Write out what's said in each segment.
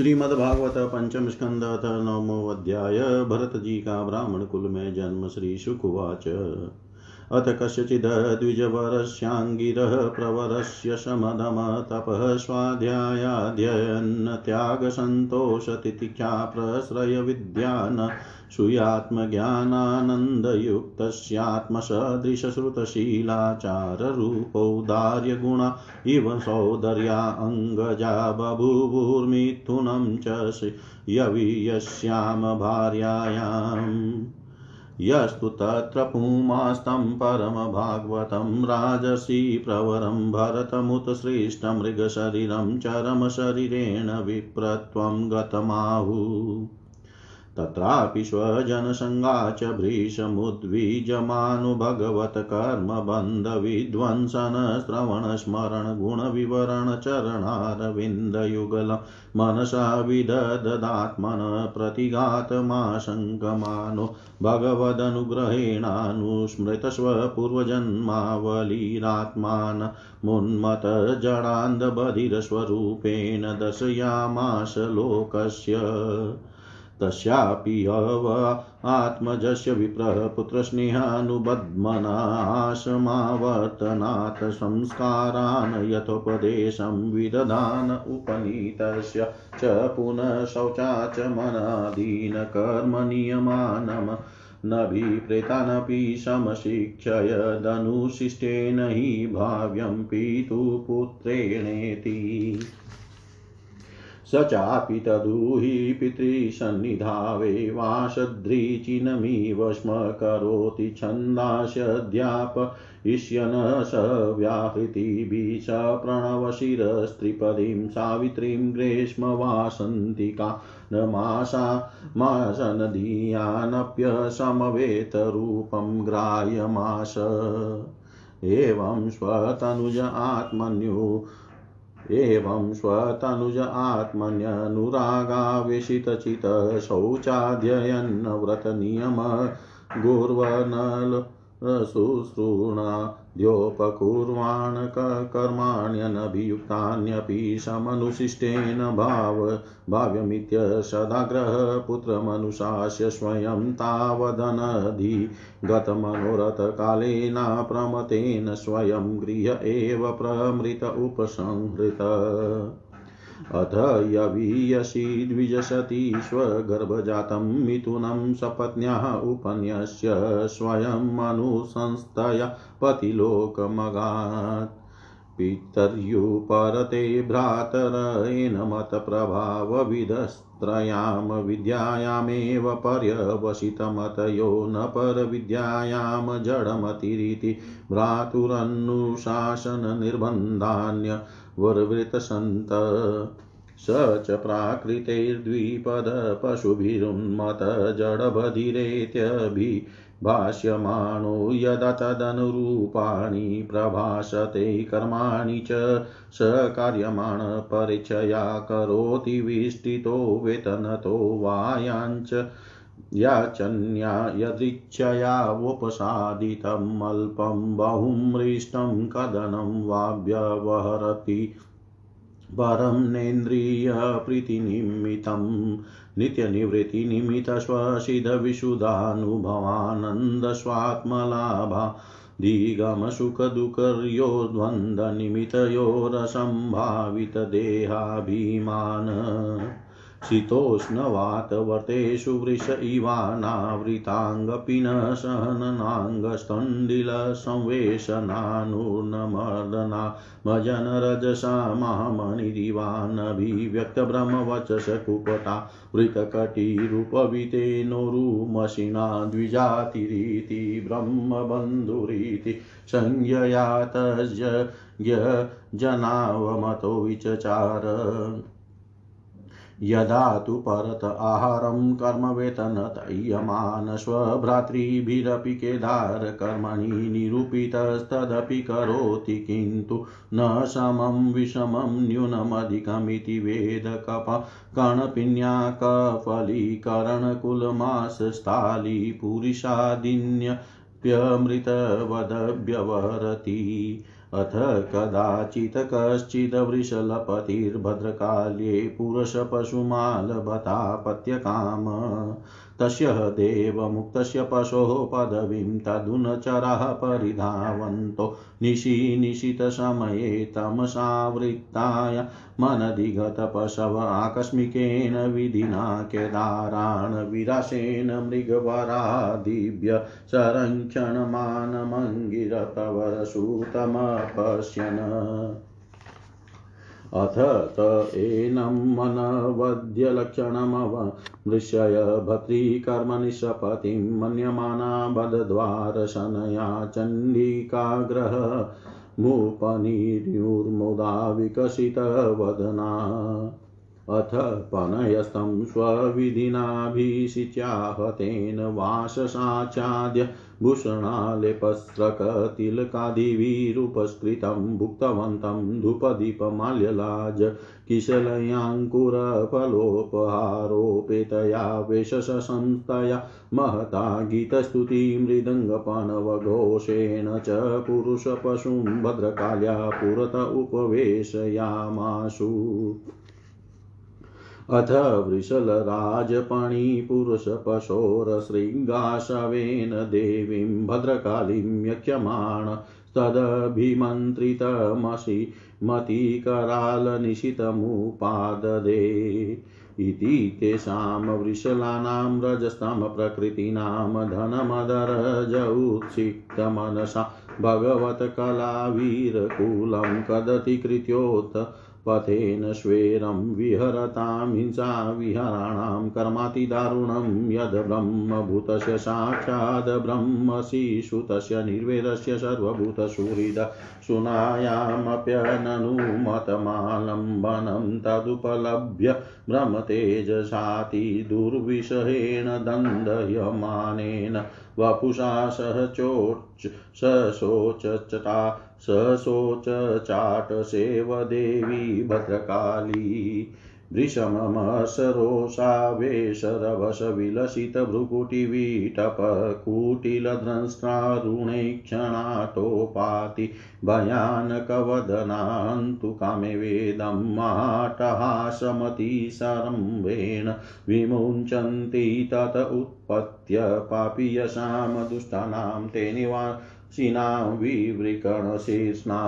श्रीमद्भागवत पंचम स्कंद अथ नवमो अध्याय भरत जी का ब्राह्मण कुल में जन्म श्री शुकुवाच अथ कस्यचिद्विजवरस्याङ्गिरः प्रवरस्य शमदम तपः स्वाध्यायाध्ययन् त्यागसन्तोषतितिक्षा प्रश्रयविद्या न सूयात्मज्ञानानन्दयुक्तस्यात्मसदृशश्रुतशीलाचाररूपौदार्यगुणा इव सौदर्या अङ्गजा बभूवुर्मिथुनं च यवीयस्यां भार्यायाम् यस्तु तत्र पुमास्तं परमभागवतं राजसी प्रवरं भरतमुत्सृष्टमृगशरीरं चरमशरीरेण विप्रत्वं गतमाहु। तत्रापि स्वजनसङ्गा च भृशमुद्विजमानु भगवत्कर्मबन्धविध्वंसन श्रवणस्मरणगुणविवरणचरणारविन्दयुगलं मनसा विदददात्मन प्रतिघातमाशङ्कमानो भगवदनुग्रहेणानुस्मृतस्वपूर्वजन्मावलीरात्मान्। मुन्मतजडान्धबधिरस्वरूपेण दर्शयामास लोकस्य। तस्यापि हव आत्मजस्य विप्रः पुत्रस्नेहानुबध्मनाशमावर्तनात् संस्कारान् यथोपदेशं विदधान उपनीतस्य च पुनः शौचाचमनादीनकर्मनियमानम् नभिप्रेतानपि समशिक्षयदनुशिष्टेन हि भाव्यं पितुपुत्रेणेति। स चापि तदुहि पितृसन्निधावे वासदृचिनमिव स्म करोति छन्दास्यध्यापयिष्यन् स व्याहृतिभिः स प्रणवशिरस्त्रिपदीं सावित्रीं ग्रीष्मवासन्तिका न मासा मासनदीयानप्यसमवेतरूपं ग्राह्यमास। एवं स्वतनुज आत्मन्यु एवं स्वतनुज आत्मन्यनुरागावेशितचित शौचाध्ययन् व्रतनियम गुर्वनल शुश्रूणाद्योपकुर्वाण कर्माण्यनभियुक्तान्यपि समनुशिष्टेन भाव भाव्यमित्यसदाग्रह पुत्रमनुशास्य स्वयं तावदनधि गतमनोरथकालेनाप्रमतेन स्वयं गृह एव प्रमृत उपसंहृत। अथ यवीयसी द्विजसती स्वगर्भजातं मिथुनं सपत्न्याः उपन्यस्य स्वयमनुसंस्थया पतिलोकमगात्। पितर्युपरते भ्रातरेण मतप्रभावविदस्त्रयां विद्यायामेव पर्यवसितमतयो न परविद्यायां जडमतिरिति भ्रातुरनुशासननिर्बन्धान्य वरवृतसन्त। स च प्राकृतैर्द्विपदपशुभिरुन्मतजडबधिरेत्यभिभाष्यमाणो यदा तदनुरूपाणि प्रभासते कर्माणि च। स कार्यमाणपरीक्षया करोति विष्टितो वेतनतो वायाञ्च। याचन्या यदृच्छयावुपसादितम् अल्पं बहुमृष्टं कदनं वाव्यवहरति। परं नेन्द्रियप्रीतिनिमित्तं नित्यनिवृत्तिनिमित्तश्वसिद्धविशुद्धानुभवानन्दस्वात्मलाभा दिगमसुखदुःखर्यो द्वन्द्वनिमित्तयोरसम्भावितदेहाभिमान शीतोष्णवातवर्तेषु वृष इवानावृताङ्गपिनसहनाङ्गस्तण्डिलसंवेशनानुर्नमर्दना भजनरजसा महामणिरिवानभिव्यक्तब्रह्मवचसकुपटा वृतकटिरूपवितेनोरुमशिना द्विजातिरीति ब्रह्मबन्धुरीति संज्ञया तस्य जनावमतो विचचार यदा तु परत आहारं कर्मवेतनतय्यमान स्वभ्रातृभिरपि केदारकर्मणि निरूपितस्तदपि करोति, किन्तु न समं विषमं न्यूनमधिकमिति वेद कप कर्णपिण्याकफलीकरणकुलमासस्थाली पुरुषादिन्यप्यमृतवदभ्यवहरति। अथ कदाचित् कश्चिद्वृषलपतिर्भद्रकाल्ये पुरुषपशुमालभतापत्यकाम तस्य देवमुक्तस्य पशोः पदवीं तदुनचरः परिधावन्तो। निशि निशितसमये तमसावृत्ताय मनदिगतपशव आकस्मिकेन विधिना केदारान् विरासेन मृगवरादिभ्य संरक्षणमानमङ्गिरप्रवरसूतमपश्यन् अथ त एनं मनवद्यलक्षणमवमृश्य भर्तृकर्मनिशपतिं मन्यमाना बदद्वारशनया चण्डिकाग्रह मुपनिर्युर्मुदा विकसितवदना। अथ पनयस्तं स्वविधिनाभिषिच्याहतेन वाशसाचाद्य भूषणालेपस्रकतिलकादिभिरुपस्कृतं भुक्तवन्तं धूपदीपमाल्यलाज किशलयाङ्कुरफलोपहारोपेतया वेशसंस्थया महता गीतस्तुतिमृदङ्गपणवघोषेण च पुरुषपशुं भद्रकाल्या पुरत उपवेशयामाशु। अथ वृषलराजपणिपुरुषपशोरशृङ्गाशवेन देवीं भद्रकालीं यक्ष्यमाण तदभिमन्त्रितमसि मतिकरालनिशितमुपाददे इति तेषां वृषलानां रजस्तमप्रकृतीनां धनमदरज उत्सिक्तमनसा भगवत्कलावीरकुलं कदति कृत्योत् पथेन स्वेरं विहरतां हिंसाविहराणां कर्मातिदारुणं यद् ब्रह्मभूतस्य साक्षाद् ब्रह्मशिशुतस्य निर्वेदस्य सर्वभूतसुहृद सुनायामप्यननुमतमालम्बनं तदुपलभ्य ब्रह्मतेजसाति दुर्विषहेण दन्दयमानेन वपुषा सहचोच् सेव देवी भद्रकाली। वृषममसरोषावेशरवशविलसितभ्रुकुटिवीटपकुटिलद्रंष्ट्रारुणैक्षणाटोपाति भयानकवदनान्तु कामे वेदं माटहासमतिसरम्भेण विमुञ्चन्ति तत उत्पत्य पापीयसां दुष्टानां ते निवा शिनां विवृकणशीर्ष्णा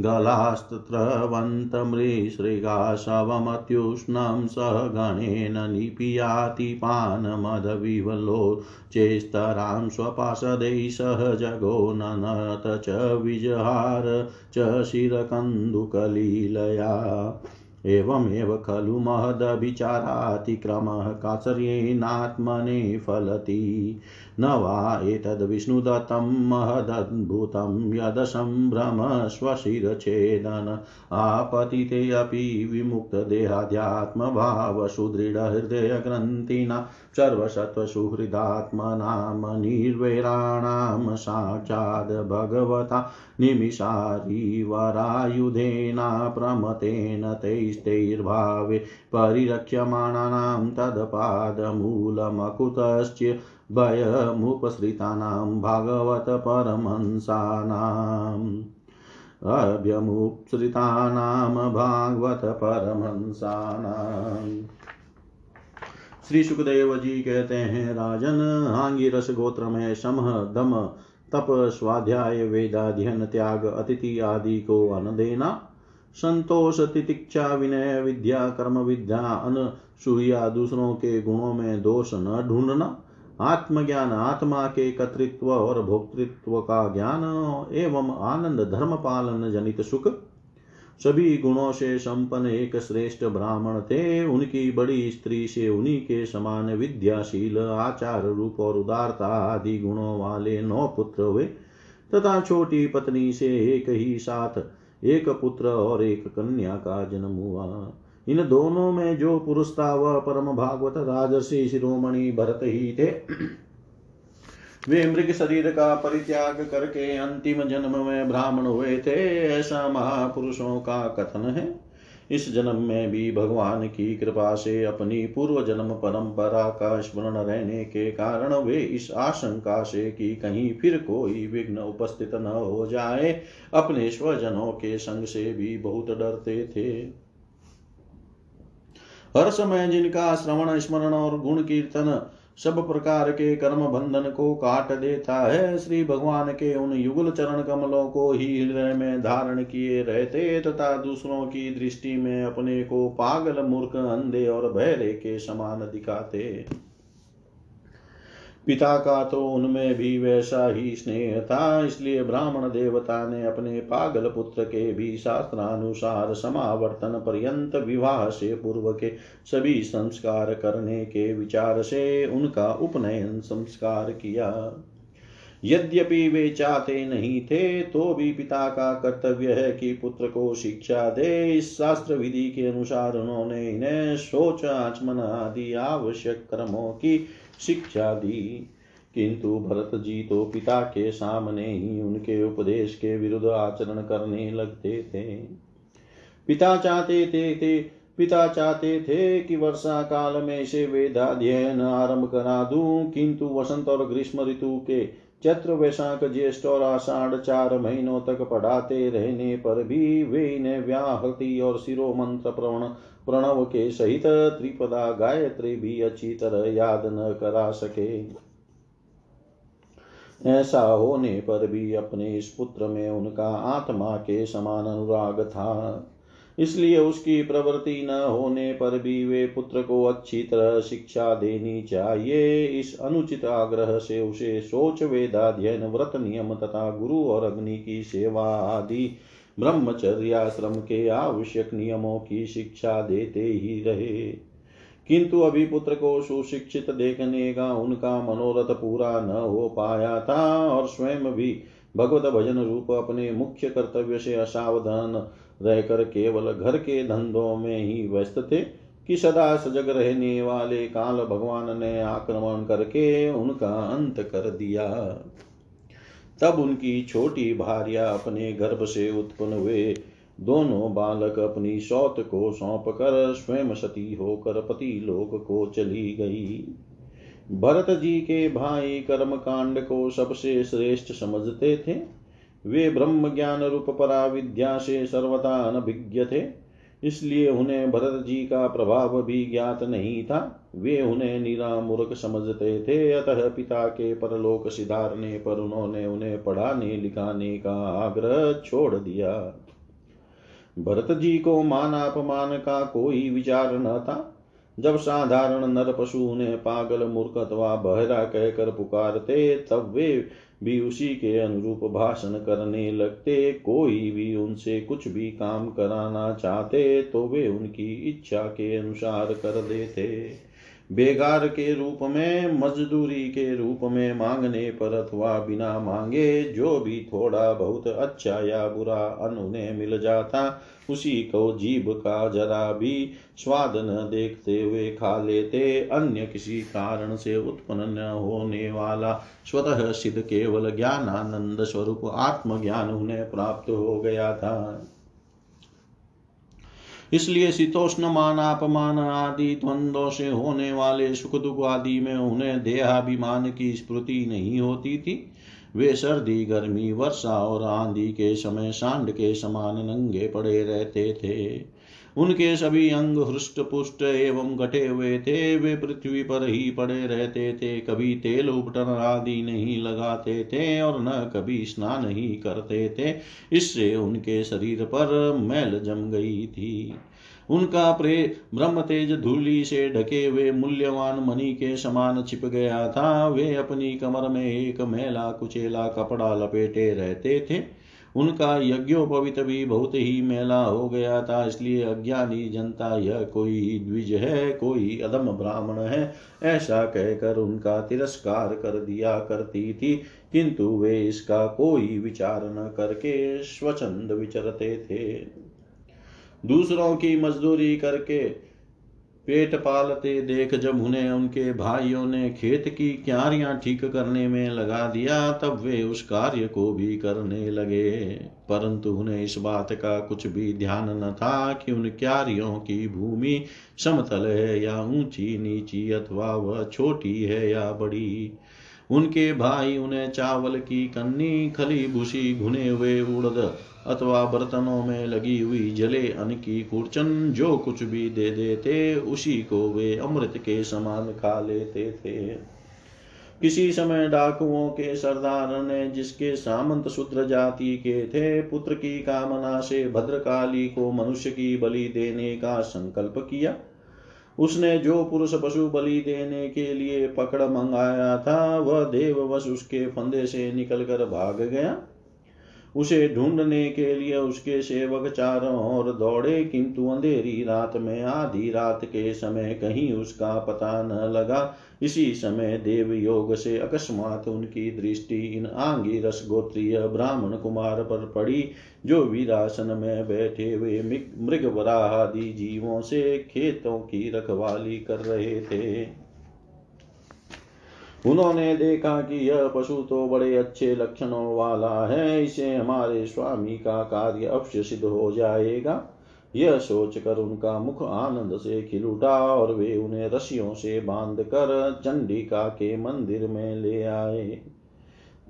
गलास्त्रवन्तमृशृगाशवमत्युष्णं स गणेन निपीयाति पानमदविवलो चेस्तरां स्वपाशदैः सह जगो ननत च विजहार च शिरकन्दुकलीलया। एवमेव खलु महदभिचारातिक्रमः काचर्येणात्मने फलति। न वा एतद्विष्णुदत्तं महदद्भुतं यदसम्भ्रमस्वशिरच्छेदन आपतिते अपि विमुक्तदेहाध्यात्मभावसुदृढहृदयग्रन्थिना सर्वसत्त्वसुहृदात्मनां निर्वैराणां साक्षाद् भगवता निमिषारिवरायुधेना प्रमतेन तैस्तैर्भावे परिरक्ष्यमाणानां तत्पादमूलमकुतश्च भयमुपसृतानां भागवतपरमंसानाम् अभ्यमुपसृतानां भागवतपरमंसानाम् श्री सुखदेव जी कहते हैं, राजन हांगिरस गोत्र में समह दम, तप, स्वाध्याय, वेदाध्ययन, त्याग, अतिथि आदि को अन देना, संतोष, तितिक्षा, विनय, विद्या, कर्म, विद्या अनसूया दूसरों के गुणों में दोष न ढूंढना आत्मज्ञान आत्मा के कर्तृत्व और भोक्तृत्व का ज्ञान एवं आनंद धर्म पालन जनित सुख। सभी गुणों से संपन्न एक श्रेष्ठ ब्राह्मण थे। उनकी बड़ी स्त्री से उन्हीं के समान विद्याशील, आचार रूप और उदारता आदि गुणों वाले नौ पुत्र हुए। तथा छोटी पत्नी से एक ही साथ एक पुत्र और एक कन्या का जन्म हुआ। इन दोनों में जो पुरुष था, वह परम भागवत राजर्षि शिरोमणि भरत ही थे। वे मृग शरीर का परित्याग करके अंतिम जन्म में ब्राह्मण हुए थे। ऐसा महापुरुषों का कथन है। इस जन्म में भी भगवान की कृपा से अपनी पूर्व जन्म परंपरा का स्मरण रहने के कारण वे इस आशंका से कि कहीं फिर कोई विघ्न उपस्थित न हो जाए। अपने स्वजनों के संग से भी बहुत डरते थे। हर समय जिनका श्रवण, स्मरण और गुण कीर्तन सब प्रकार के कर्म बंधन को काट देता है, श्री भगवान के उन युगल चरण कमलों को ही हृदय में धारण किए रहते तथा दूसरों की दृष्टि में अपने को पागल, मूर्ख, अंधे और भैरे के समान दिखाते। पिता का तो उनमें भी वैसा ही स्नेह था, इसलिए ब्राह्मण देवता ने अपने पागल पुत्र के भी शास्त्रानुसार समावर्तन पर्यंत विवाह से पूर्व के सभी संस्कार करने के विचार से उनका उपनयन संस्कार किया। यद्यपि वे चाहते नहीं थे तो भी पिता का कर्तव्य है कि पुत्र को शिक्षा दे। इस शास्त्र विधि के अनुसार उन्होंने इन्हें सोच आचमन आदि आवश्यक कर्मों की शिक्षा दी। किंतु भरत जी तो पिता के सामने ही उनके उपदेश के विरुद्ध आचरण करने लगते थे। पिता चाहते थे, थे पिता चाहते थे कि वर्षा काल में से वेदाध्ययन आरंभ करा दूँ। किंतु वसंत और ग्रीष्म ऋतु के चैत्र वैशाख ज्येष्ठ और आषाढ़ चार महीनों तक पढ़ाते रहने पर भी वे इन्हें व्याहति और शिरो मंत्र प्रवण प्रणव के सहित त्रिपदा गायत्री भी अच्छी तरह याद न करा सके। ऐसा होने पर भी अपने इस पुत्र में उनका आत्मा के समान अनुराग था। इसलिए उसकी प्रवृत्ति न होने पर भी वे पुत्र को अच्छी तरह शिक्षा देनी चाहिए। इस अनुचित आग्रह से उसे सोच वेदाध्ययन व्रत नियम तथा गुरु और अग्नि की सेवा आदि ब्रह्मचर्याश्रम के आवश्यक नियमों की शिक्षा देते ही रहे। किंतु अभी पुत्र को सुशिक्षित देखने का, उनका मनोरथ पूरा न हो पाया था और स्वयं भी भगवत भजन रूप अपने मुख्य कर्तव्य से असावधान रहकर केवल घर के धंधों में ही व्यस्त थे कि सदा सजग रहने वाले काल भगवान ने आक्रमण करके उनका अंत कर दिया। तब उनकी छोटी भार्या अपने गर्भ से उत्पन्न हुए दोनों बालक अपनी सौत को सौंप कर स्वयं सती होकर पति लोक को चली गई। भरत जी के भाई कर्म कांड को सबसे श्रेष्ठ समझते थे। वे ब्रह्म ज्ञान रूप परा विद्या से सर्वथा अनभिज्ञ थे। इसलिए उन्हें भरत जी का प्रभाव भी ज्ञात नहीं था। वे उन्हें निरामूर्ख समझते थे। अतः पिता के परलोक सिधारने पर उन्होंने उन्हें पढ़ाने लिखाने का आग्रह छोड़ दिया। भरत जी को मान अपमान का कोई विचार न था। जब साधारण नर पशु उन्हें पागल मूर्ख अथवा बहरा कहकर पुकारते, तब वे भी उसी के अनुरूप भाषण करने लगते। कोई भी उनसे कुछ भी काम कराना चाहते तो वे उनकी इच्छा के अनुसार कर देते। बेगार के रूप में, मजदूरी के रूप में मांगने पर अथवा बिना मांगे, जो भी थोड़ा बहुत अच्छा या बुरा अन्न उन्हें मिल जाता, उसी को जीभ का जरा भी स्वाद न देखते हुए खा लेते, अन्य किसी कारण से उत्पन्न न होने वाला। स्वतः सिद्ध केवल ज्ञानानंद स्वरूप, आत्मज्ञान उन्हें प्राप्त हो गया था। इसलिए शीतोष्ण मान, अपमान आदि, द्वंद्वों से होने वाले सुख दुख आदि में उन्हें देहाभिमान की स्मृति नहीं होती थी। वे सर्दी, गर्मी, वर्षा और आंधी के समय सांड के समान नंगे पड़े रहते थे। उनके सभी अंग हृष्ट पुष्ट एवं घटे हुए थे। वे पृथ्वी पर ही पड़े रहते थे। कभी तेल उपटन आदि नहीं लगाते थे और न कभी स्नान ही करते थे। इससे उनके शरीर पर मैल जम गई थी। उनका प्रे ब्रह्म तेज धूलि से ढके हुए मूल्यवान मणि के समान छिप गया था। वे अपनी कमर में एक मैला कुचेला कपड़ा लपेटे रहते थे। उनका यज्ञोपवित भी बहुत ही मेला हो गया था, इसलिए अज्ञानी जनता यह कोई द्विज है, कोई अदम ब्राह्मण है। ऐसा कहकर उनका तिरस्कार कर दिया करती थी, किंतु वे इसका कोई विचार न करके स्वच्छंद विचरते थे। दूसरों की मजदूरी करके पेट पालते देख जब उन्हें उनके भाइयों ने खेत की क्यारियाँ ठीक करने में लगा दिया, तब वे उस कार्य को भी करने लगे। परंतु उन्हें इस बात का कुछ भी ध्यान न था कि उन क्यारियों की भूमि समतल है या ऊँची, नीची अथवा वह छोटी है या बड़ी। उनके भाई उन्हें चावल की कन्नी, खली भूसी घुने हुए उड़द अथवा बर्तनों में लगी हुई जले अन्न की कुर्चन जो कुछ भी दे देते, उसी को वे अमृत के समान खा लेते थे। किसी समय डाकुओं के सरदार ने जिसके सामंत शूद्र जाति के थे, पुत्र की कामना से भद्रकाली को मनुष्य की बलि देने का संकल्प किया। उसने जो पुरुष पशु बलि देने के लिए पकड़ मंगाया था, वह देववश उसके फंदे से निकलकर भाग गया। उसे ढूँढने के लिए उसके सेवक चारों ओर दौड़े, किंतु अंधेरी रात में, आधी रात के समय कहीं उसका पता न लगा। इसी समय देव योग से अकस्मात उनकी दृष्टि इन आंगी रस गोत्रीय ब्राह्मण कुमार पर पड़ी, जो वीरासन में बैठे हुए मृग वराहादि जीवों से खेतों की रखवाली कर रहे थे। उन्होंने देखा कि यह पशु तो बड़े अच्छे लक्षणों वाला है, इसे हमारे स्वामी का कार्य अवश्य सिद्ध हो जाएगा। यह सोचकर उनका मुख आनंद से खिल उठा और वे उन्हें रस्सियों से बाँध कर चंडिका के मंदिर में ले आए।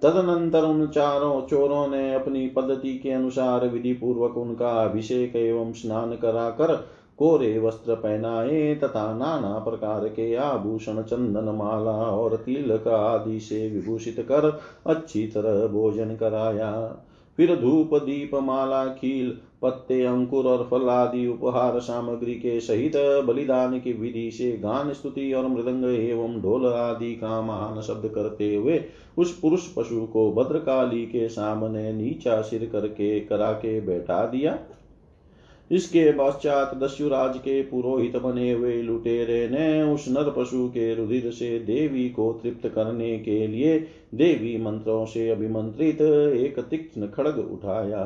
तदनंतर उन चारों चोरों ने अपनी पद्धति के अनुसार विधि पूर्वक उनका अभिषेक एवं स्नान कराकर कोरे वस्त्र पहनाए तथा नाना प्रकार के आभूषण, चंदन, माला और तिलक आदि से विभूषित कर अच्छी तरह भोजन कराया। फिर धूप, दीप, माला, खील, पत्ते, अंकुर और फल आदि उपहार सामग्री के सहित बलिदान की विधि से गान, स्तुति और मृदंग एवं ढोल आदि का महान शब्द करते हुए उस पुरुष पशु को भद्रकाली के सामने नीचा सिर करके करा के बैठा दिया। इसके पश्चात दस्युराज के पुरोहित बने हुए लुटेरे ने उस नर पशु के रुधिर से देवी को तृप्त करने के लिए देवी मंत्रों से अभिमंत्रित एक तीक्ष्ण खड़ग उठाया।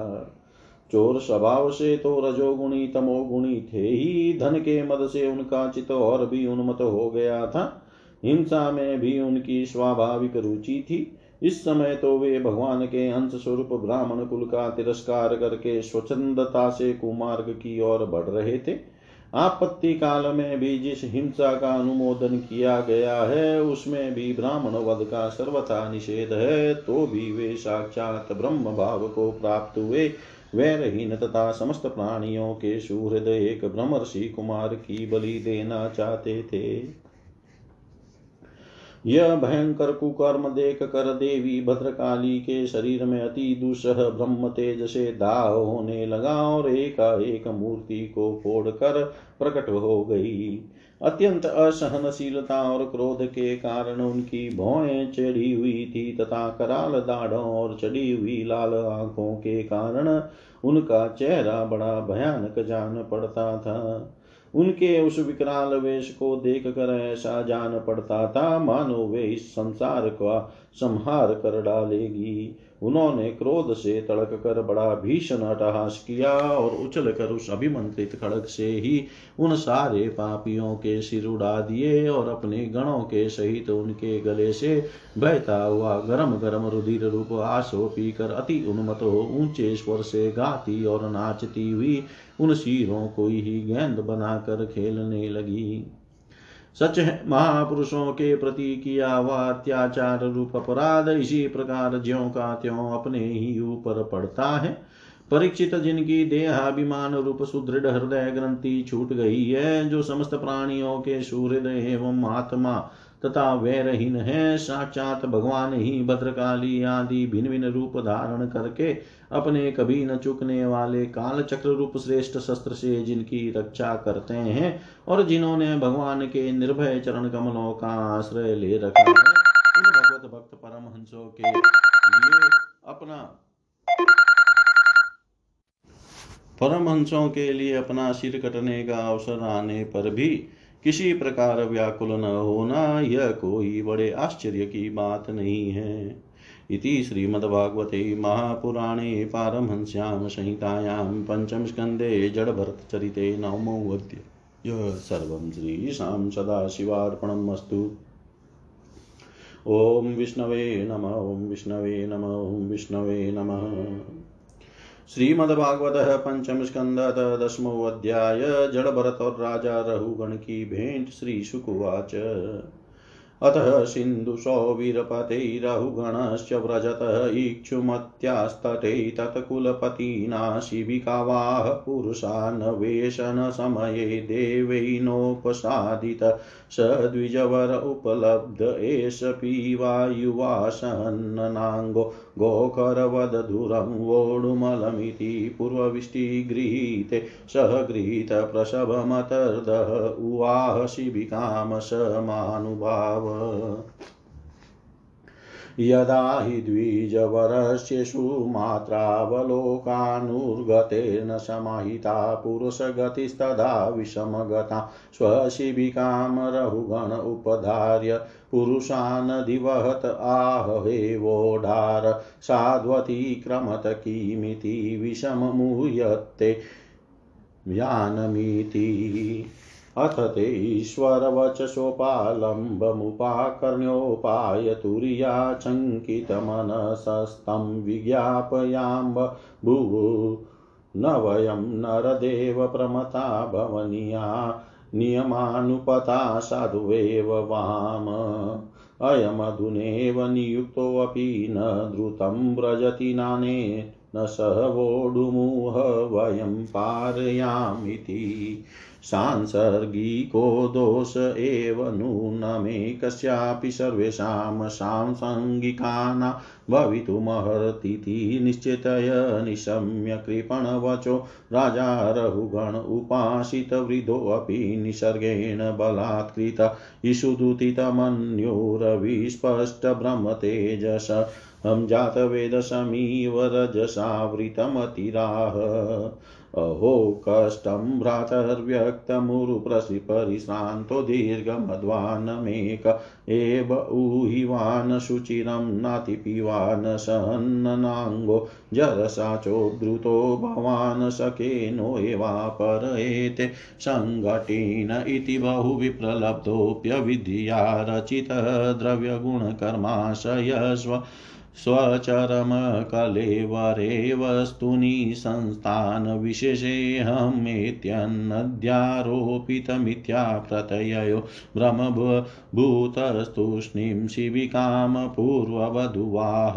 चोर स्वभाव से तो रजोगुणी, तमोगुणी थे ही। धन के मद से उनका चित और भी उन्मत हो गया था। हिंसा में भी उनकी स्वाभाविक रुचि थी। इस समय तो वे भगवान के अंश स्वरूप ब्राह्मण कुल का तिरस्कार करके स्वच्छंदता से कुमार्ग की ओर बढ़ रहे थे। आपत्ति काल में भी जिस हिंसा का अनुमोदन किया गया है, उसमें भी ब्राह्मण वध का सर्वथा निषेध है तो भी वे साक्षात ब्रह्म भाव को प्राप्त हुए। वैरहीन तथा समस्त प्राणियों के सुहृद एक ब्रह्मर्षि कुमार की बलि देना चाहते थे। यह भयंकर कुकर्म देख कर देवी भद्रकाली के शरीर में अति दुसह ब्रह्म तेज से दाह होने लगा और एकाएक मूर्ति को फोड़ कर प्रकट हो गई। अत्यंत असहनशीलता और क्रोध के कारण उनकी भौएँ चढ़ी हुई थी तथा कराल दाढ़ों और चढ़ी हुई लाल आँखों के कारण उनका चेहरा बड़ा भयानक जान पड़ता था। उनके उस विकराल वेश को देख कर ऐसा जान पड़ता था, मानो वे इस संसार का संहार कर डालेगी। उन्होंने क्रोध से तड़क कर बड़ा भीषण अटहास किया और उछल कर उस अभिमंत्रित खड़क से ही उन सारे पापियों के सिर उड़ा दिए और अपने गणों के सहित उनके गले से बहता हुआ गरम गरम रुधिर रूप आसो पीकर अति उन्मत हो ऊँचे स्वर से गाती और नाचती हुई उन शीरों को ही गेंद बनाकर खेलने लगी। सच है, महापुरुषों के प्रति किया हुआ अत्याचार रूप अपराध। इसी प्रकार ज्यो का त्यों अपने ही ऊपर पड़ता है। परीक्षित जिनकी देहाभिमान रूप सुदृढ़ हृदय ग्रंथि छूट गई है, जो समस्त प्राणियों के सूर्य एवं आत्मा तथा वैरहीन है, साक्षात भगवान ही भद्रकाली आदि भिन्न भिन्न रूप धारण करके अपने कभी न चुकने वाले काल चक्र रूप श्रेष्ठ शस्त्र से जिनकी रक्षा करते हैं और जिन्होंने भगवान के निर्भय चरण कमलों का आश्रय ले रखा है, उन भगवत भक्त परमहंसों के लिए अपना परमहंसों के लिए अपना सिर कटने का अवसर आने पर भी किसी प्रकार व्याकुल न होना, यह कोई बड़े आश्चर्य की बात नहीं है। इति श्रीमद्भागवते महापुराणे पारमहंस्यां संहितायां पञ्चमस्कन्धे जडभरतचरिते नवमोऽध्याय यः सर्वं श्रीशां सदाशिवार्पणमस्तु ॐ विष्णवे नम, ॐ विष्णवे नम, ॐ विष्णवे नमः। श्रीमद्भागवत पंचम स्कंद दसमोऽध्याय जड़ भरत और राजा रहुगण की भेंट श्री शुकुवाच अतः सिन्धुसौवीरपतैरहुगणश्च व्रजतः इक्षुमत्यास्तटे तत्कुलपतिना शिबिकावाह पुरुषान्वेषणसमये देवैनोपसादित। स द्विजवर उपलब्ध एष पीवायुवासन्ननाङ्गो गोकरवदधुरं वोढुमलमिति पूर्वविष्टिगृहीते सह गृहीतप्रसवमतर्दः उवाह शिबिकाम स मानुभाव यदा हि द्विजवरस्येषु मात्रावलोकानुर्गतेन समाहिता पुरुषगतिस्तदा विषमगता स्वशिबिकां रहुगण उपधार्य पुरुषानदिवहत आहहेवोढार साध्वतीक्रमत किमिति विषममुह्यते यानमिति अथ ते ईश्वरवचसोपालम्बमुपाकर्ण्योपायतुर्याचङ्कितमनसस्तं विज्ञापयाम्ब भुवो न वयं नरदेव प्रमता भवनीया नियमानुपता साधुवेव वाम। अयमधुनेव नियुक्तोऽपि न द्रुतं व्रजति नाने, न स वोढुमुह वयं पारयामिति। सांसर्गिको दोष एव नूनमे कस्यापि सर्वेषां सांसङ्गिकाना भवितुमर्हतीति निश्चितय निशम्य कृपणवचो राजा रहुगण उपासितवृद्धोऽपि निसर्गेण बलात्कृत। इषुदुतितमन्युरविस्पष्टब्रह्मतेजस हम जातवेदसमीव रजसावृतमतिराह। अहो कष्टं भ्रातर्व्यक्तमुरुप्रसिपरिश्रान्तो दीर्घमध्वानमेक एव ऊहिवान् शुचिरं नातिपिवान् सहन्ननाङ्गो जरसाचोद्धृतो भवान् सखेनो एवापर एते सङ्घटेन इति बहुविप्रलब्धोऽप्यविधिया रचितः द्रव्यगुणकर्माशयस्व स्वचरमकलेवरे वस्तूनि संस्थानविशेषेऽहमेत्यन्नद्यारोपितमिथ्या प्रत्ययो ब्रह्मभूतस्तूष्णीं शिबिकां पूर्ववधुवाः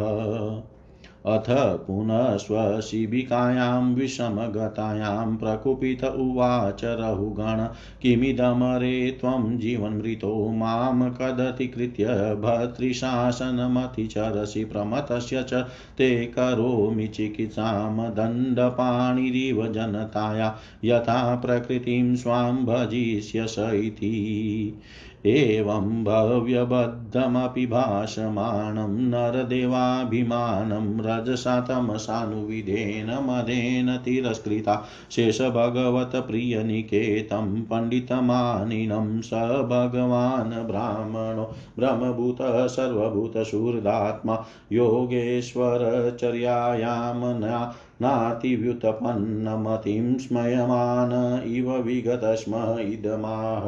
अथ पुनः स्वशिबिकायां विषमगतायां प्रकुपित उवाच रहुगण किमिदमरे त्वं जीवन्मृतो माँ कदतिकृत्य भर्तृशासनमतिचरसि प्रमतस्य च ते करोमि चिकित्सां दण्डपाणिरिव जनताया, यथा प्रकृतिं स्वां भजिष्यस इति। एवं भव्यबद्धमपि भाषमाणं नरदेवाभिमानं रजसा तमसानुविधेन मदेन तिरस्कृता शेषभगवत्प्रियनिकेतं पण्डितमानिनं स भगवान् ब्राह्मणो ब्रह्मभूतः सर्वभूतशूर्दात्मा। योगेश्वरचर्यायां नातिव्युत्पन्नमतिं स्मयमान इव विगतस्म इदमाह।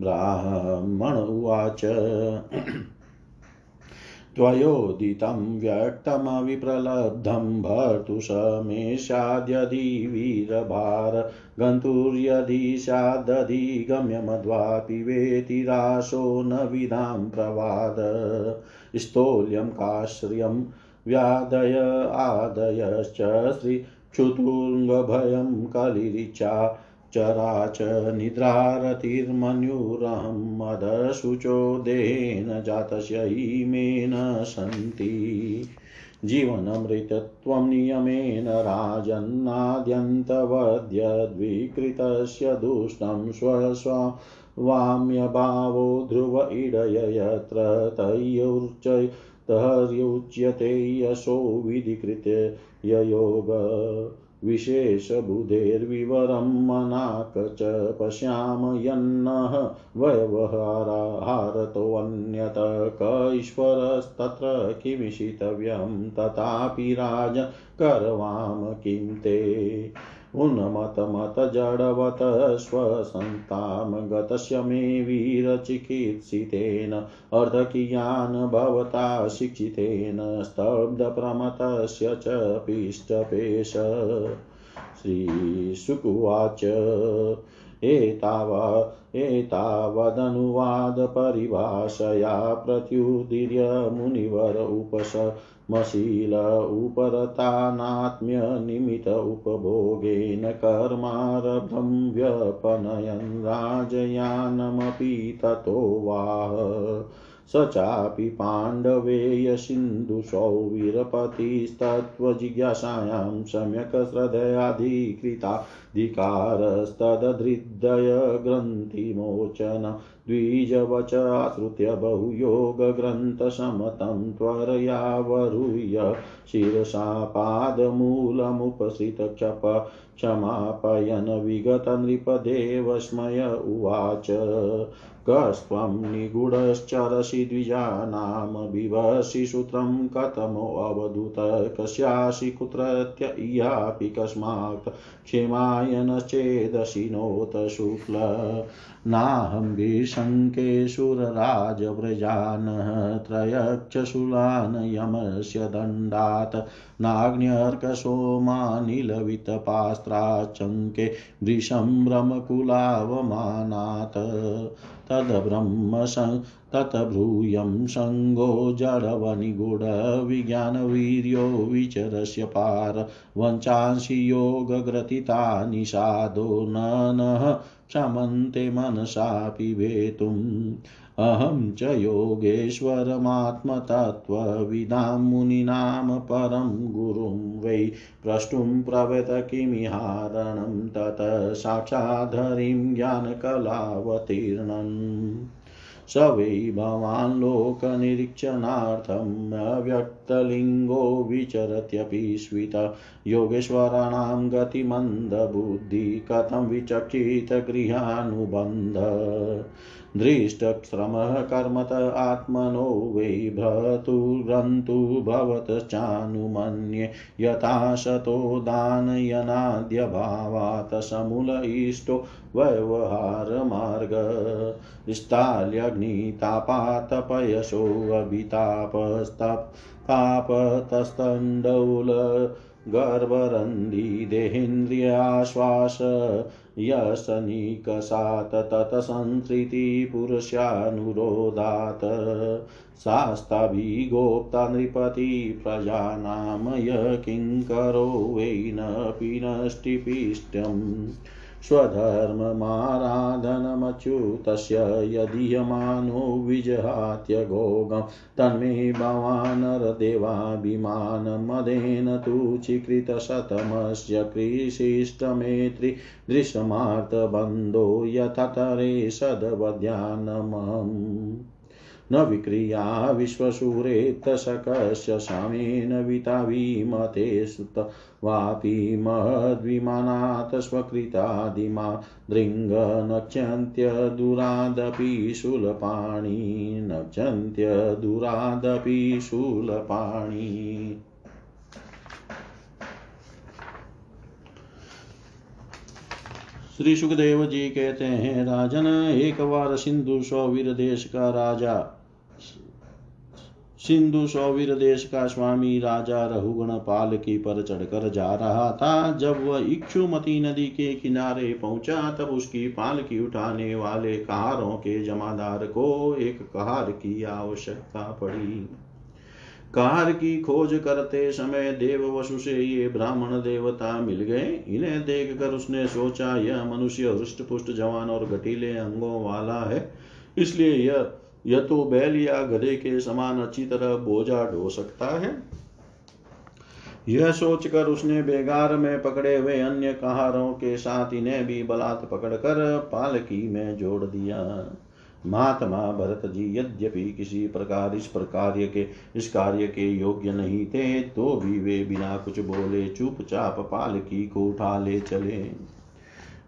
ब्राह्मण उवाच। त्वयोदितं व्यक्तमविप्रलब्धं भर्तुषमेषाद्यदि वीरभार गन्तुर्यदि स्यादधिगम्यमध्वापि वेतिराशो न विदां प्रवाद। स्थौल्यं काश्रियं व्यादय आदयश्च श्रीक्षुतुङ्गभयं कलिरिचा चराच निद्रारतिर्मन्युरहं मदशुचो देहेन जातस्य इमेन सन्ति। जीवनमृतत्वं नियमेन राजन्नाद्यन्तवद्यद्विकृतस्य दुष्टं स्वस्वाम्यभावो ध्रुव इडय यत्र तयोर्च यशो विधिकृत्य ययोग। विशेषबुधेर्विवरं मनाक च पश्याम यन्नः व्यवहारतोऽन्यत क ईश्वरस्तत्र किमिषितव्यं तथापि राज करवाम किं ते उन्मतमत जडवत स्वसन्तां गतस्य मे वीरचिकित्सितेन अर्धकियान् भवता शिक्षितेन स्तब्धप्रमतस्य च पिष्टपेश। श्रीशुकुवाच एताव, एतावदनुवादपरिभाषया प्रत्युदीर्य मुनिवर उपश मशील उपरतानात्म्यनिमित उपभोगेन कर्मारब्धं व्यपनयन् राजयानमपि ततो वाह। स चापि पाण्डवेयसिन्धुषौ वीरपतिस्तत्त्वजिज्ञासायां सम्यक् श्रद्धयाधिकृताधिकारस्तदधृदयग्रन्थिमोचन द्विजवच आश्रित्य बहुयोगग्रन्थसमतं त्वरयावरुह्य शिरसा पादमूलमुपसृतक्षप क्षमापयन् विगतनृपदेवस्मय उवाच। कस्त्वं निगूढश्चरसि द्विजानां बिभसि सूत्रं कथमोऽवधूत कस्यासि कुत्रत्य इयापि कस्मात् क्षेमाय नोत शुक्ल। नाहं विशङ्केशुरराजव्रजानः त्रयक्षशूलान् यमस्य दण्डात् नाग्न्यर्कसोमानिलवितपास्त्राचङ्के वृषम्भ्रमकुलावमानात् तद्ब्रह्म ततब्रूयं सङ्गो जडवनिगूढविज्ञानवीर्यो विचरस्य पार। वञ्चांसि योगग्रथिता निषादो नः क्षमन्ते मनसापि वेतुम्। अहं च योगेश्वरमात्मतत्त्वविदां मुनीनां परं गुरुं वै प्रष्टुं प्रवत किमिहारणं तत साक्षाद्धरिं ज्ञानकलावतीर्णन् स वै भवान् लोकनिरीक्षणार्थम् अव्यक्तलिङ्गो विचरत्यपि स्वित। योगेश्वराणां गतिमन्दबुद्धि कथं विचक्षित गृहानुबन्ध दृष्टश्रमः कर्मत आत्मनो वै भ्रतुरन्तु भवतश्चानुमन्ये यथा शतो दानयनाद्यभावात् समूल इष्टो व्यवहारमार्ग। स्ताल्यग्नितापातपयशोऽभितापस्तापतस्तण्डौल गर्भरन्धि देहेन्द्रियाश्वास यशनिकषात् तत्संसृतिपुरुषानुरोधात् शास्ताभिगोप्ता नृपति प्रजानां य किङ्करो वै न नष्टिपिष्टम् स्वधर्ममाराधनमच्युतस्य यदीयमानो विजहात्यघोगं तन्मे भवानरदेवाभिमानमदेन तु चिकृतशतमस्य कृषिष्टमेत्री दृशमार्तबन्धो यथतरे सदवध्यानमम् न विक्रिया विश्वसूरेत्तशकस्य सामेन विताविमते सुत वापि महद्विमानात् स्वकृतादिमा दृङ्गनच्यन्त्यदूरादपि शूलपाणि नच्यन्त्यदूरादपि शूलपाणि। श्री सुखदेव जी कहते हैं, राजन, एक बार सिंधु सौवीर देश का राजा सिंधु सौवीर देश का स्वामी राजा रहुगण पालकी पर चढ़कर जा रहा था। जब वह इक्षुमती नदी के किनारे पहुँचा, तब उसकी पालकी उठाने वाले कहारों के जमादार को एक कहार की आवश्यकता पड़ी। कार की खोज करते समय देव वसु से ये ब्राह्मण देवता मिल गए। इन्हें देखकर उसने सोचा, यह मनुष्य हृष्ट पुष्ट जवान और घटीले अंगों वाला है, इसलिए यह यह तो बैल या गधे के समान अच्छी तरह बोझा ढो सकता है? यह सोचकर उसने बेगार में पकड़े हुए अन्य कहारों के साथ इन्हें भी बलात् पकड़कर पालकी में जोड़ दिया। महात्मा भरत जी, यद्यपि किसी प्रकार इस प्रकार के, इस कार्य के योग्य नहीं थे तो भी वे बिना कुछ बोले चुपचाप पालकी को उठा ले चले।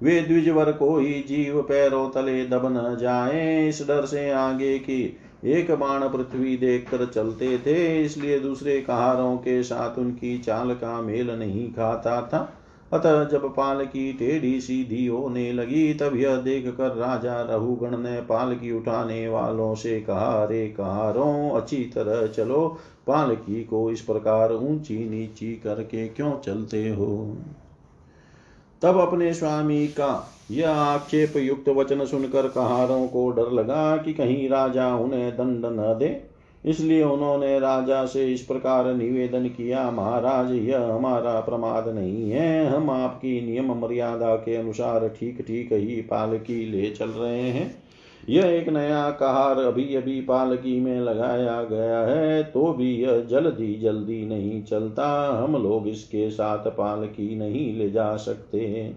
वे द्विजवर ही जीव पैरों तले दब न जाए। इस डर से आगे की एक बाण पृथ्वी देखकर चलते थे, इसलिए दूसरे कहारों के साथ उनकी चाल का मेल नहीं खाता था। अतः जब पाल की टेढ़ी सीधी होने लगी, तब यह देख कर राजा रहुगण ने पाल की उठाने वालों से कहा रे कहारों, अच्छी तरह चलो। पालकी को इस प्रकार ऊँची नीची करके क्यों चलते हो? तब अपने स्वामी का यह आक्षेप युक्त वचन सुनकर कहारों को डर लगा कि कहीं राजा उन्हें दंड न दे। इसलिए उन्होंने राजा से इस प्रकार निवेदन किया, महाराज, यह हमारा प्रमाद नहीं है। हम आपकी नियम मर्यादा के अनुसार ठीक ठीक ही पालकी ले चल रहे हैं। यह एक नया कहार अभी अभी पालकी में लगाया गया है तो भी यह जल्दी जल्दी नहीं चलता। हम लोग इसके साथ पालकी नहीं ले जा सकते।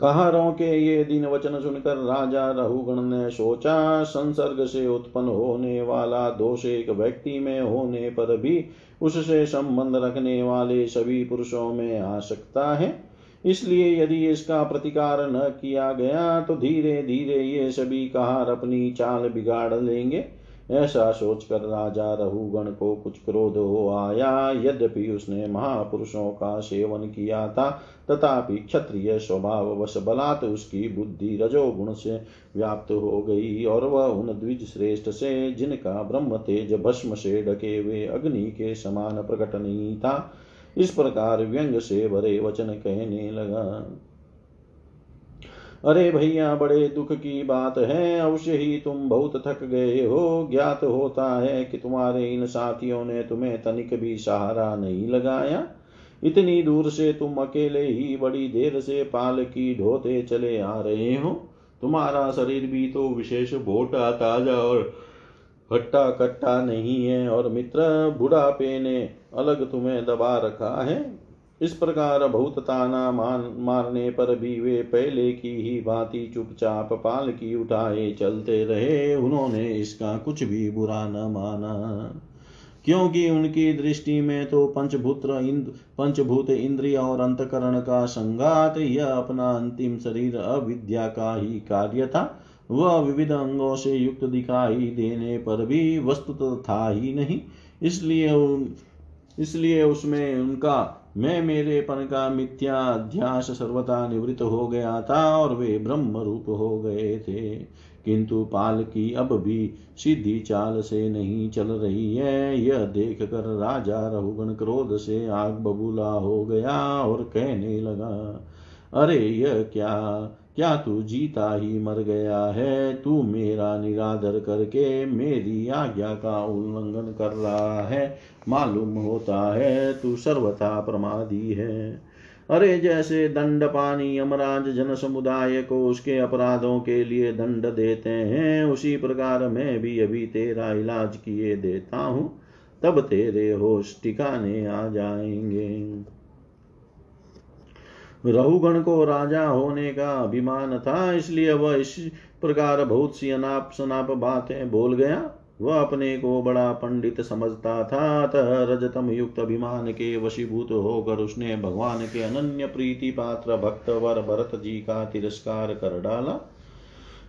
कहारों के ये दिन वचन सुनकर राजा रहुगण ने सोचा, संसर्ग से उत्पन्न होने वाला दोष एक व्यक्ति में होने पर भी उससे संबंध रखने वाले सभी पुरुषों में आ सकता है। इसलिए यदि इसका प्रतिकार न किया गया तो धीरे धीरे ये सभी कहार अपनी चाल बिगाड़ लेंगे। ऐसा सोचकर राजा रहुगण को कुछ क्रोध हो आया। यद्यपि उसने महापुरुषों का सेवन किया था, तथापि क्षत्रिय स्वभाव वश बलात् उसकी बुद्धि रजोगुण से व्याप्त हो गई और वह उन द्विज श्रेष्ठ से, जिनका ब्रह्म तेज भस्म से ढके हुए अग्नि के समान प्रकट नहीं था इस प्रकार व्यंग से भरे वचन कहने लगा। अरे भैया, बड़े दुख की बात है, अवश्य ही तुम बहुत थक गए हो। ज्ञात होता है कि तुम्हारे इन साथियों ने तुम्हें तनिक भी सहारा नहीं लगाया। इतनी दूर से तुम अकेले ही बड़ी देर से पाल की ढोते चले आ रहे हो। तुम्हारा शरीर भी तो विशेष भोटा ताज़ा और हट्टा कट्टा नहीं है और मित्र बुढ़ापे ने अलग तुम्हें दबा रखा है। इस प्रकार बहुत ताना मान, मारने पर भी वे पहले की ही भांति चुपचाप पाल की उठाए चलते रहे। उन्होंने इसका कुछ भी बुरा न माना। क्योंकि उनकी दृष्टि में तो पंचभूत्र इंद्र, पंचभूत इंद्रिय और अंतकरण का संगात यह अपना अंतिम शरीर अविद्या का ही कार्य था। वह विविध अंगों से युक्त दिखाई देने पर भी वस्तु तो था ही नहीं। इसलिए इसलिए उसमें उनका मैं मेरे पन का मिथ्या अध्यास सर्वथा निवृत्त हो गया था और वे ब्रह्म रूप हो गए थे। किंतु पाल की अब भी सीधी चाल से नहीं चल रही है। यह देख कर राजा रघुगण क्रोध से आग बबूला हो गया और कहने लगा, अरे यह क्या क्या तू जीता ही मर गया है? तू मेरा निरादर करके मेरी आज्ञा का उल्लंघन कर रहा है। मालूम होता है तू सर्वथा प्रमादी है। अरे जैसे दंड पानी यमराज जन समुदाय को उसके अपराधों के लिए दंड देते हैं, उसी प्रकार मैं भी अभी तेरा इलाज किए देता हूँ। तब तेरे होश ठिकाने आ जाएँगे। रहुगण को राजा होने का अभिमान था, इसलिए वह इस प्रकार बहुत सी अनाप शनाप बातें बोल गया। वह अपने को बड़ा पंडित समझता था, अतः रजतम युक्त अभिमान के वशीभूत होकर उसने भगवान के अनन्य प्रीति पात्र भक्त वर भरत जी का तिरस्कार कर डाला।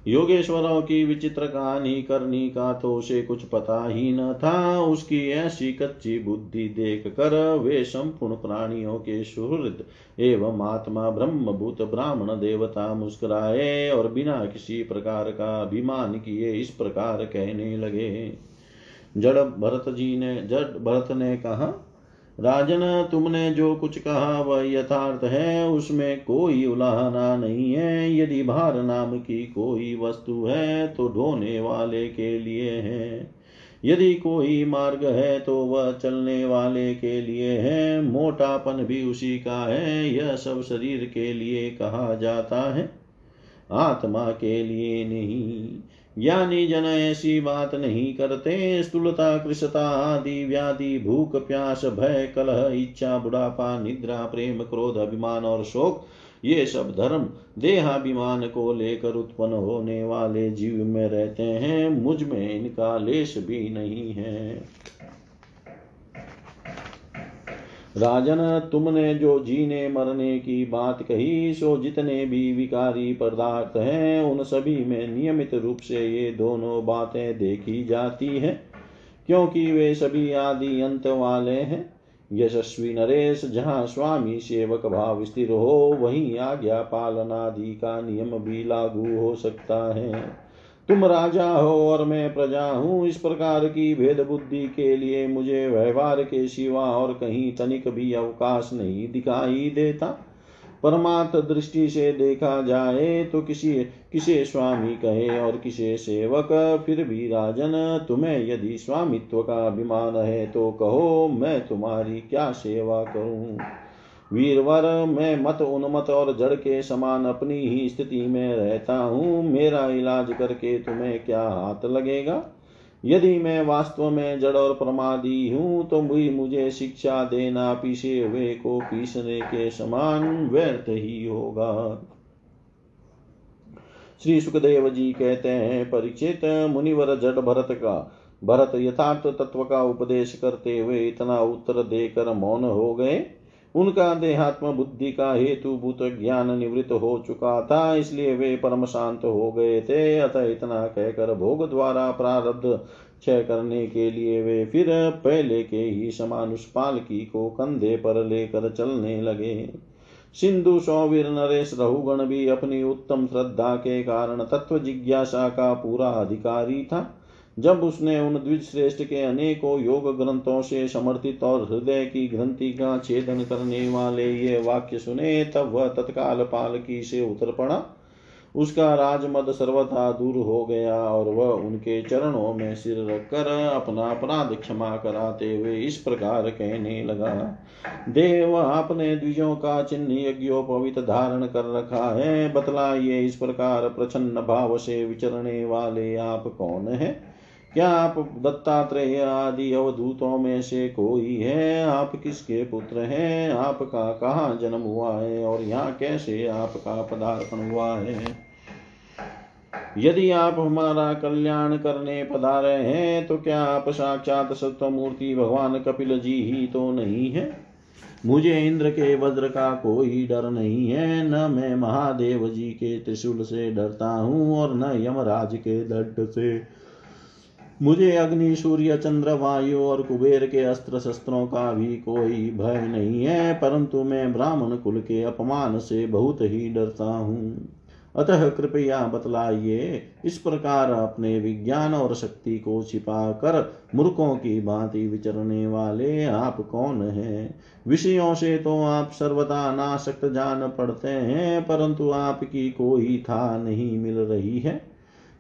योगेश्वरों की विचित्र कहानी करनी का तो उसे कुछ पता ही न था। उसकी ऐसी कच्ची बुद्धि देख कर वे संपूर्ण प्राणियों के सुहृद एवं आत्मा ब्रह्म ब्रह्मभूत ब्राह्मण देवता मुस्कुराए और बिना किसी प्रकार का अभिमान किए इस प्रकार कहने लगे। जड़ भरत जी ने, जड़ भरत ने कहा राजन, तुमने जो कुछ कहा वह यथार्थ है, उसमें कोई उलाहना नहीं है। यदि भार नाम की कोई वस्तु है तो ढोने वाले के लिए है। यदि कोई मार्ग है तो वह चलने वाले के लिए है। मोटापन भी उसी का है, यह सब शरीर के लिए कहा जाता है। आत्मा के लिए नहीं। ज्ञानी जन ऐसी बात नहीं करते। स्थूलता कृषता आदि व्याधि, भूख, प्यास, भय, कलह, इच्छा, बुढ़ापा, निद्रा, प्रेम, क्रोध, अभिमान और शोक, ये सब धर्म देहाभिमान को लेकर उत्पन्न होने वाले जीव में रहते हैं। मुझमें इनका लेश भी नहीं है। राजन, तुमने जो जीने मरने की बात कही, सो जितने भी विकारी पदार्थ हैं, उन सभी में नियमित रूप से ये दोनों बातें देखी जाती हैं। क्योंकि वे सभी आदि अंत वाले हैं। यशस्वी नरेश, जहाँ स्वामी सेवक भाव स्थिर हो, वहीं आज्ञा पालनादि का नियम भी लागू हो सकता है। तुम राजा हो और मैं प्रजा हूँ। इस प्रकार की भेद बुद्धि के लिए मुझे व्यवहार के सिवा और कहीं तनिक भी अवकाश नहीं दिखाई देता। परमात्म दृष्टि से देखा जाए तो किसी, किसे स्वामी कहे और किसे सेवक? फिर भी राजन, तुम्हें यदि स्वामित्व का अभिमान है तो कहो, मैं तुम्हारी क्या सेवा करूँ? वीरवर मैं मत उन्मत और जड़ के समान अपनी ही स्थिति में रहता हूँ। मेरा इलाज करके तुम्हें क्या हाथ लगेगा? यदि मैं वास्तव में जड़ और प्रमादी हूँ तो भी मुझे शिक्षा देना पीछे हुए को पीसने के समान व्यर्थ ही होगा। श्री सुखदेव जी कहते हैं, परिचित मुनिवर जड़ भरत का, भरत यथार्थ तत्व का उपदेश करते हुए इतना उत्तर देकर मौन हो गए। उनका देहात्म बुद्धि का हेतु भूत ज्ञान निवृत्त हो चुका था, इसलिए वे परम शांत हो गए थे। अतः इतना कहकर भोग द्वारा प्रारब्ध क्षय करने के लिए वे फिर पहले के ही समान उस पालकी को कंधे पर लेकर चलने लगे। सिंधु सौवीर नरेश रहुगण भी अपनी उत्तम श्रद्धा के कारण तत्व जिज्ञासा का पूरा अधिकारी था। जब उसने उन द्विज श्रेष्ठ के अनेकों योग ग्रंथों से समर्थित और हृदय की ग्रंथि का छेदन करने वाले ये वाक्य सुने, तब वह तत्काल पालकी से उतर पड़ा। उसका राजमद सर्वथा दूर हो गया और वह उनके चरणों में सिर रखकर अपना अपराध क्षमा कराते हुए इस प्रकार कहने लगा, देव, आपने द्विजों का चिन्ह यज्ञोपवित धारण कर रखा है। बतलाइए इस प्रकार प्रसन्न भाव से विचरने वाले आप कौन है? क्या आप दत्तात्रेय आदि अवधूतों में से कोई है? आप किसके पुत्र हैं? आपका कहाँ जन्म हुआ है? और यहाँ कैसे आपका पदार्पण हुआ है? यदि आप हमारा कल्याण करने पधारे हैं तो क्या आप साक्षात सत्य मूर्ति भगवान कपिल जी ही तो नहीं है? मुझे इंद्र के वज्र का कोई डर नहीं है। न मैं महादेव जी के त्रिशूल से डरता हूँ और न यमराज के दंड से। मुझे अग्नि, सूर्य, चंद्र, वायु और कुबेर के अस्त्र शस्त्रों का भी कोई भय नहीं है, परंतु मैं ब्राह्मण कुल के अपमान से बहुत ही डरता हूँ। अतः कृपया बतलाइए, इस प्रकार अपने विज्ञान और शक्ति को छिपा कर मूर्खों की भांति विचरने वाले आप कौन हैं? विषयों से तो आप सर्वदा नाशक्त जान पड़ते हैं, परंतु आपकी कोई था नहीं मिल रही है।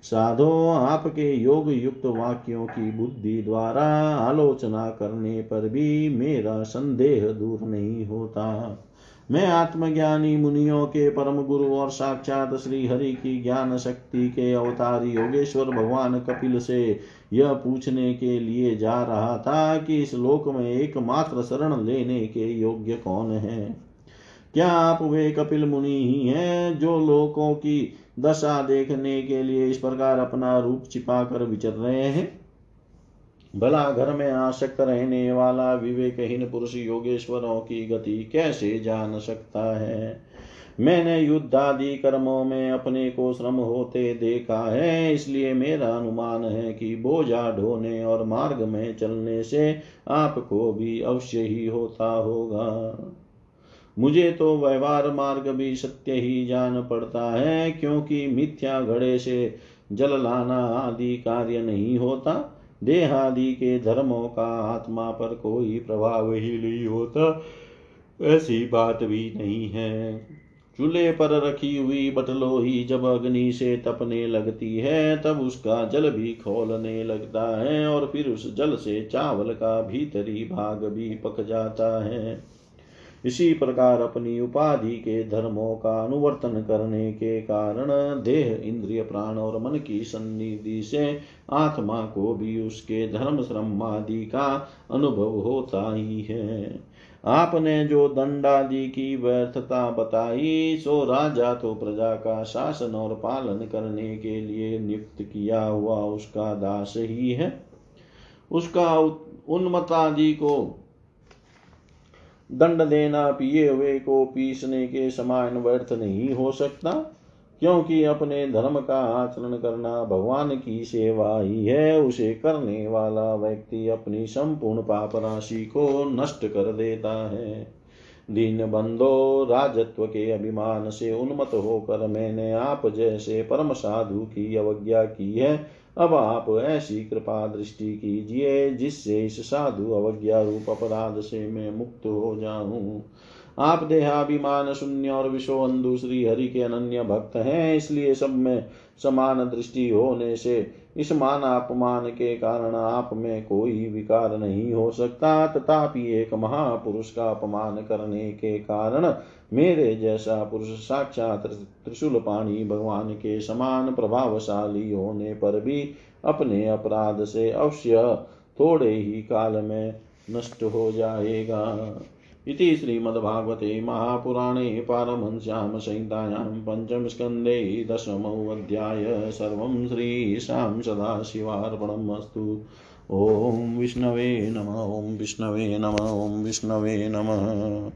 साधो आपके योग युक्त वाक्यों की बुद्धि द्वारा आलोचना करने पर भी मेरा संदेह दूर नहीं होता। मैं आत्मज्ञानी मुनियों के परम गुरु और साक्षात श्री हरि की ज्ञान शक्ति के अवतारी योगेश्वर भगवान कपिल से यह पूछने के लिए जा रहा था कि इस लोक में एकमात्र शरण लेने के योग्य कौन है? क्या आप वे कपिल मुनि ही हैं जो लोकों की दशा देखने के लिए इस प्रकार अपना रूप छिपा कर विचर रहे हैं। भला घर में आसक्त रहने वाला विवेकहीन पुरुष योगेश्वरों की गति कैसे जान सकता है? मैंने युद्ध आदि कर्मों में अपने को श्रम होते देखा है, इसलिए मेरा अनुमान है कि बोझा ढोने और मार्ग में चलने से आपको भी अवश्य ही होता होगा। मुझे तो व्यवहार मार्ग भी सत्य ही जान पड़ता है, क्योंकि मिथ्या घड़े से जल लाना आदि कार्य नहीं होता। देहादि के धर्मों का आत्मा पर कोई प्रभाव ही नहीं होता। ऐसी बात भी नहीं है। चूल्हे पर रखी हुई बटलो ही जब अग्नि से तपने लगती है, तब उसका जल भी खोलने लगता है और फिर उस जल से चावल का भीतरी भाग भी पक जाता है। इसी प्रकार अपनी उपाधि के धर्मों का अनुवर्तन करने के कारण देह, इंद्रिय, प्राण और मन की सन्निधि से आत्मा को भी उसके धर्म श्रम आदि का अनुभव होता ही है। आपने जो दंडादि की व्यर्थता बताई, सो राजा तो प्रजा का शासन और पालन करने के लिए नियुक्त किया हुआ उसका दास ही है। उसका उन्मतादि को दंड देना पिए हुए को पीसने के समान व्यर्थ नहीं हो सकता, क्योंकि अपने धर्म का आचरण करना भगवान की सेवा ही है। उसे करने वाला व्यक्ति अपनी संपूर्ण पाप राशि को नष्ट कर देता है। दीन बंधो, राजत्व के अभिमान से उन्मत होकर मैंने आप जैसे परम साधु की अवज्ञा की है। अब आप ऐसी कृपा दृष्टि कीजिए, जिससे इस साधु अवज्ञा रूप अपराध से मैं मुक्त हो जाऊँ। आप देहाभिमान शून्य और विश्व अंधु श्री हरि के अनन्य भक्त हैं, इसलिए सब में समान दृष्टि होने से इस मान अपमान के कारण आप में कोई विकार नहीं हो सकता। तथापि एक महापुरुष का अपमान करने के कारण मेरे जैसा पुरुष साक्षात त्रिशूल पाणी भगवान के समान प्रभावशाली होने पर भी अपने अपराध से अवश्य थोड़े ही काल में नष्ट हो जाएगा। इति श्रीमद्भागवते महापुराणे पारमंस्यां संहितायां पञ्चमस्कन्धे दशमोऽध्याय सर्वं श्रीशां सदाशिवार्पणम् अस्तु। ॐ विष्णवे नम, ॐ विष्णवे नम, ॐ विष्णवे नमः।